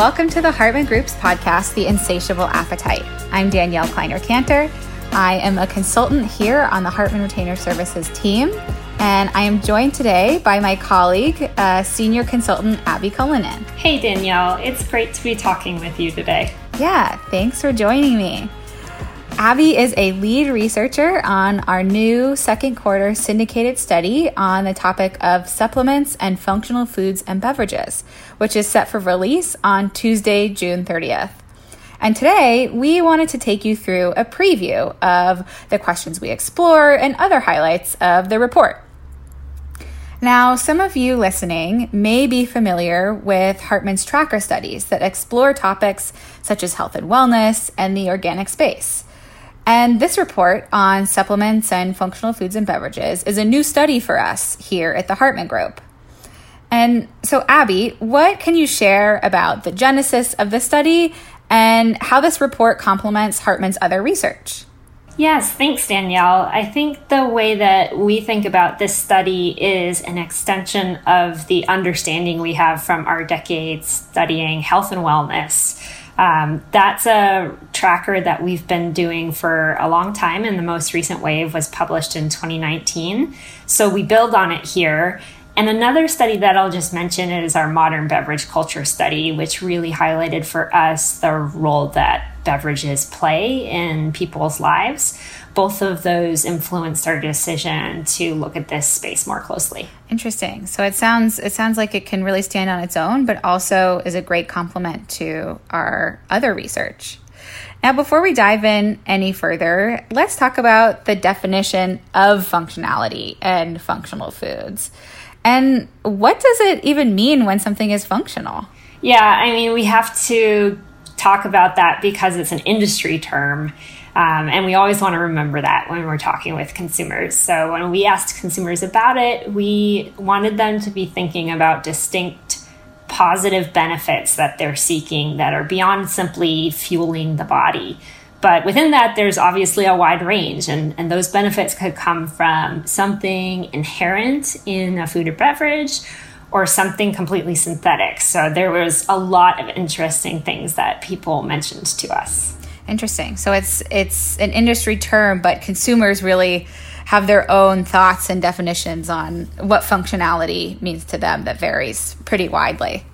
welcome to the Hartman Group's podcast, The Insatiable Appetite. I'm Danielle Kleiner Cantor. I am a consultant here on the Hartman Retainer Services team, and I am joined today by my colleague, uh, senior consultant Abby Cullinan. Hey, Danielle. It's great to be talking with you today. Yeah, thanks for joining me. Abby is a lead researcher on our new second quarter syndicated study on the topic of supplements and functional foods and beverages, which is set for release on Tuesday, June 30th. And today, we wanted to take you through a preview of the questions we explore and other highlights of the report. Now, some of you listening may be familiar with Hartman's tracker studies that explore topics such as health and wellness and the organic space. And this report on supplements and functional foods and beverages is a new study for us here at the Hartman Group. And so, Abby, what can you share about the genesis of the study and how this report complements Hartman's other research? Yes, thanks, Danielle. I think the way that we think about this study is an extension of the understanding we have from our decades studying health and wellness. Um, that's a tracker that we've been doing for a long time, and the most recent wave was published in 2019. So we build on it here. And another study that I'll just mention is our modern beverage culture study, which really highlighted for us the role that beverages play in people's lives both of those influenced our decision to look at this space more closely. Interesting. So it sounds it sounds like it can really stand on its own, but also is a great complement to our other research. Now, before we dive in any further, let's talk about the definition of functionality and functional foods. And what does it even mean when something is functional? Yeah, I mean, we have to talk about that because it's an industry term. Um, and we always want to remember that when we're talking with consumers. So when we asked consumers about it, we wanted them to be thinking about distinct positive benefits that they're seeking that are beyond simply fueling the body. But within that, there's obviously a wide range, and, and those benefits could come from something inherent in a food or beverage or something completely synthetic. So there was a lot of interesting things that people mentioned to us. Interesting. So it's it's an industry term, but consumers really have their own thoughts and definitions on what functionality means to them that varies pretty widely.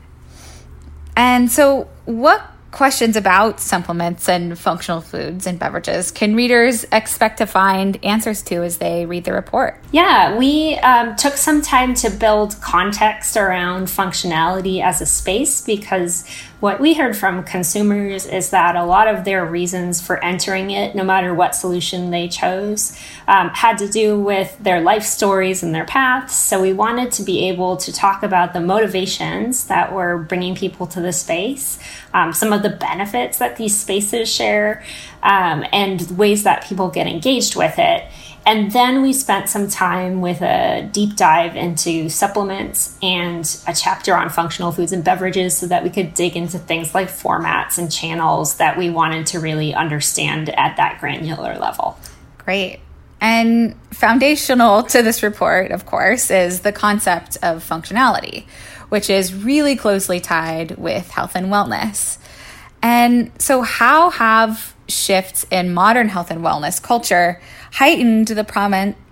And so, what questions about supplements and functional foods and beverages can readers expect to find answers to as they read the report? Yeah, we um, took some time to build context around functionality as a space because what we heard from consumers is that a lot of their reasons for entering it, no matter what solution they chose, um, had to do with their life stories and their paths. So we wanted to be able to talk about the motivations that were bringing people to the space, um, some of the benefits that these spaces share, um, and ways that people get engaged with it. And then we spent some time with a deep dive into supplements and a chapter on functional foods and beverages so that we could dig into things like formats and channels that we wanted to really understand at that granular level. Great. And foundational to this report, of course, is the concept of functionality, which is really closely tied with health and wellness. And so, how have shifts in modern health and wellness culture heightened the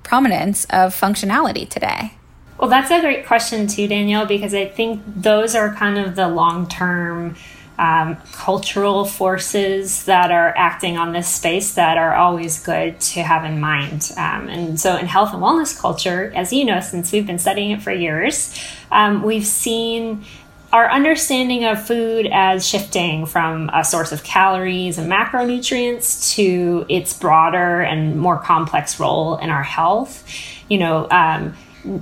prominence of functionality today? Well, that's a great question, too, Danielle, because I think those are kind of the long term um, cultural forces that are acting on this space that are always good to have in mind. Um, and so, in health and wellness culture, as you know, since we've been studying it for years, um, we've seen our understanding of food as shifting from a source of calories and macronutrients to its broader and more complex role in our health. You know, um,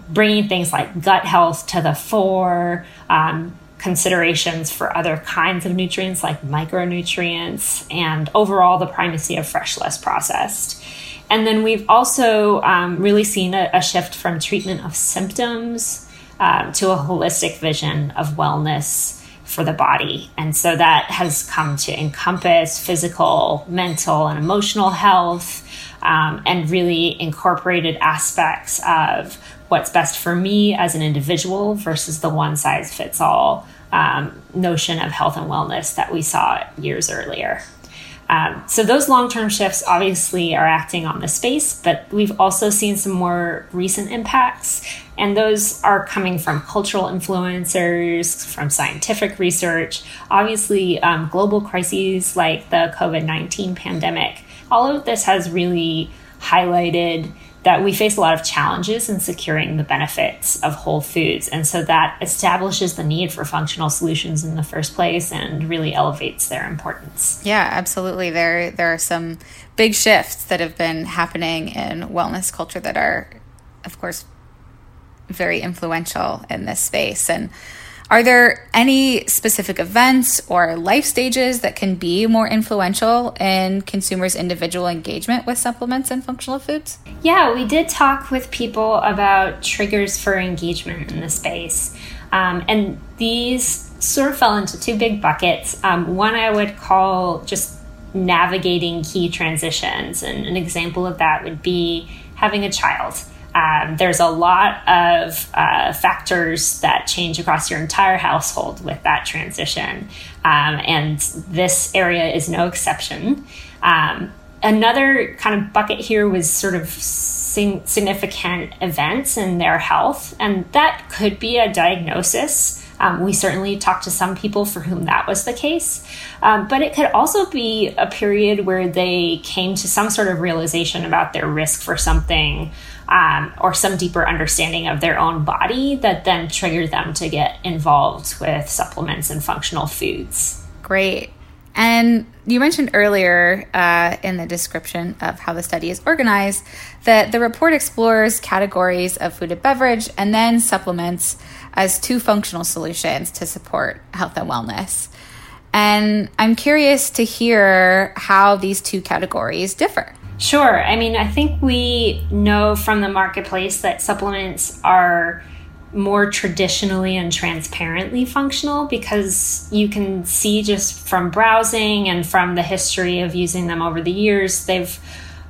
bringing things like gut health to the fore, um, considerations for other kinds of nutrients like micronutrients, and overall the primacy of fresh, less processed. And then we've also um, really seen a, a shift from treatment of symptoms um, to a holistic vision of wellness for the body. And so that has come to encompass physical, mental, and emotional health, um, and really incorporated aspects of what's best for me as an individual versus the one size fits all um, notion of health and wellness that we saw years earlier. Um, so those long-term shifts obviously are acting on the space, but we've also seen some more recent impacts, and those are coming from cultural influencers, from scientific research, obviously um, global crises like the COVID-19 pandemic. All of this has really highlighted that we face a lot of challenges in securing the benefits of whole foods. And so that establishes the need for functional solutions in the first place and really elevates their importance. Yeah, absolutely. There there are some big shifts that have been happening in wellness culture that are of course very influential in this space and are there any specific events or life stages that can be more influential in consumers' individual engagement with supplements and functional foods? Yeah, we did talk with people about triggers for engagement in the space. Um, and these sort of fell into two big buckets. Um, one I would call just navigating key transitions. And an example of that would be having a child. Um, there's a lot of uh, factors that change across your entire household with that transition. Um, and this area is no exception. Um, another kind of bucket here was sort of significant events in their health, and that could be a diagnosis. Um, we certainly talked to some people for whom that was the case, um, but it could also be a period where they came to some sort of realization about their risk for something um, or some deeper understanding of their own body that then triggered them to get involved with supplements and functional foods. Great. And you mentioned earlier uh, in the description of how the study is organized that the report explores categories of food and beverage and then supplements as two functional solutions to support health and wellness. And I'm curious to hear how these two categories differ. Sure. I mean, I think we know from the marketplace that supplements are more traditionally and transparently functional because you can see just from browsing and from the history of using them over the years, they've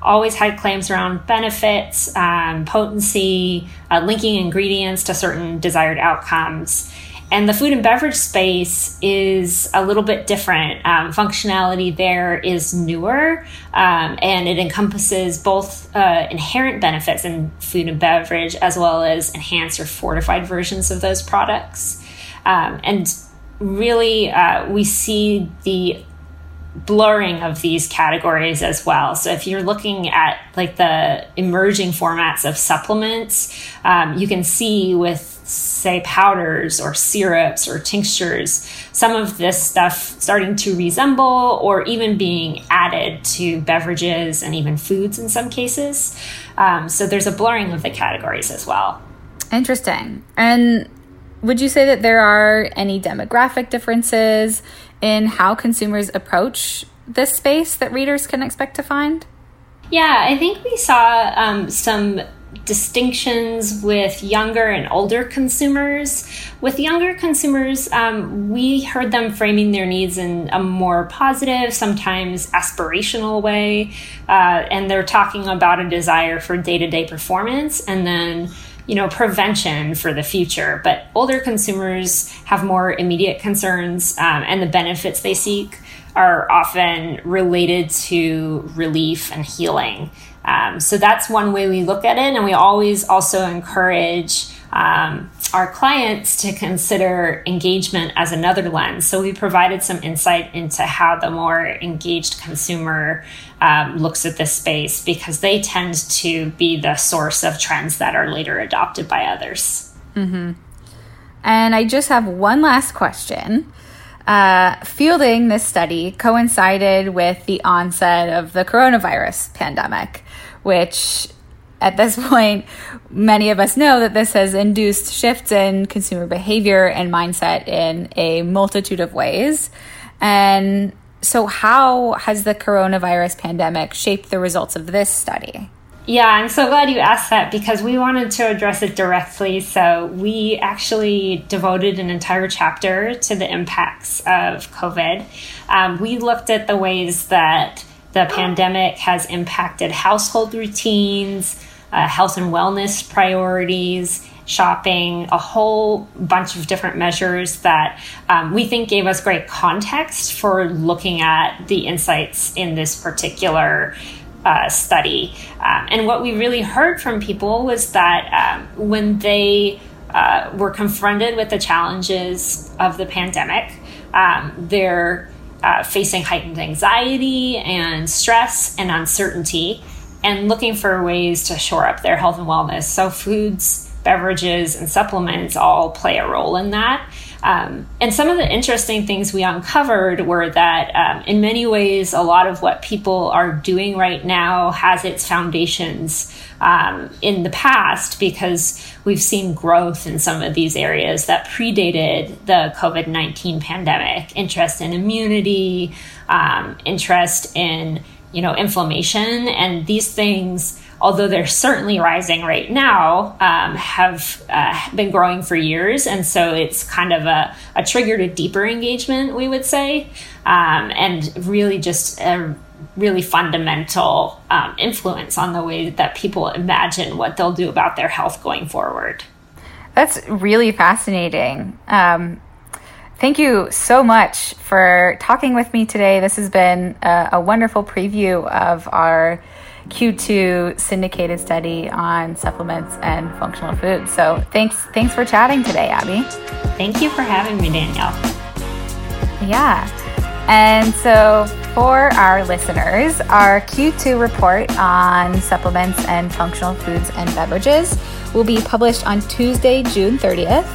always had claims around benefits, um, potency, uh, linking ingredients to certain desired outcomes. And the food and beverage space is a little bit different. Um, functionality there is newer um, and it encompasses both uh, inherent benefits in food and beverage as well as enhanced or fortified versions of those products. Um, and really, uh, we see the blurring of these categories as well. So if you're looking at like the emerging formats of supplements, um, you can see with say powders or syrups or tinctures, some of this stuff starting to resemble or even being added to beverages and even foods in some cases. Um, so there's a blurring of the categories as well. Interesting. And would you say that there are any demographic differences in how consumers approach this space that readers can expect to find? Yeah, I think we saw um, some distinctions with younger and older consumers. With younger consumers, um, we heard them framing their needs in a more positive, sometimes aspirational way. Uh, and they're talking about a desire for day to day performance and then you know prevention for the future but older consumers have more immediate concerns um, and the benefits they seek are often related to relief and healing um, so that's one way we look at it. And we always also encourage um, our clients to consider engagement as another lens. So we provided some insight into how the more engaged consumer um, looks at this space because they tend to be the source of trends that are later adopted by others. Mm-hmm. And I just have one last question. Uh, fielding this study coincided with the onset of the coronavirus pandemic, which at this point, many of us know that this has induced shifts in consumer behavior and mindset in a multitude of ways. And so, how has the coronavirus pandemic shaped the results of this study? Yeah, I'm so glad you asked that because we wanted to address it directly. So, we actually devoted an entire chapter to the impacts of COVID. Um, we looked at the ways that the pandemic has impacted household routines, uh, health and wellness priorities, shopping, a whole bunch of different measures that um, we think gave us great context for looking at the insights in this particular uh, study. Um, and what we really heard from people was that um, when they uh, were confronted with the challenges of the pandemic, um, they're uh, facing heightened anxiety and stress and uncertainty and looking for ways to shore up their health and wellness. So, foods, beverages, and supplements all play a role in that. Um, and some of the interesting things we uncovered were that, um, in many ways, a lot of what people are doing right now has its foundations um, in the past because we've seen growth in some of these areas that predated the COVID 19 pandemic. Interest in immunity, um, interest in you know inflammation and these things although they're certainly rising right now, um, have uh, been growing for years. And so it's kind of a, a trigger to deeper engagement, we would say, um, and really just a really fundamental um, influence on the way that people imagine what they'll do about their health going forward. That's really fascinating. Um, thank you so much for talking with me today. This has been a, a wonderful preview of our Q2 syndicated study on supplements and functional foods. So thanks thanks for chatting today, Abby. Thank you for having me, Danielle. Yeah. And so for our listeners, our Q2 report on supplements and functional foods and beverages will be published on Tuesday, June 30th.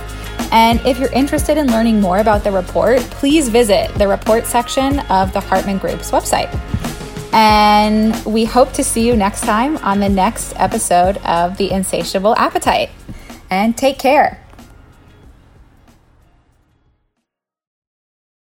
And if you're interested in learning more about the report, please visit the report section of the Hartman Group's website. And we hope to see you next time on the next episode of The Insatiable Appetite. And take care.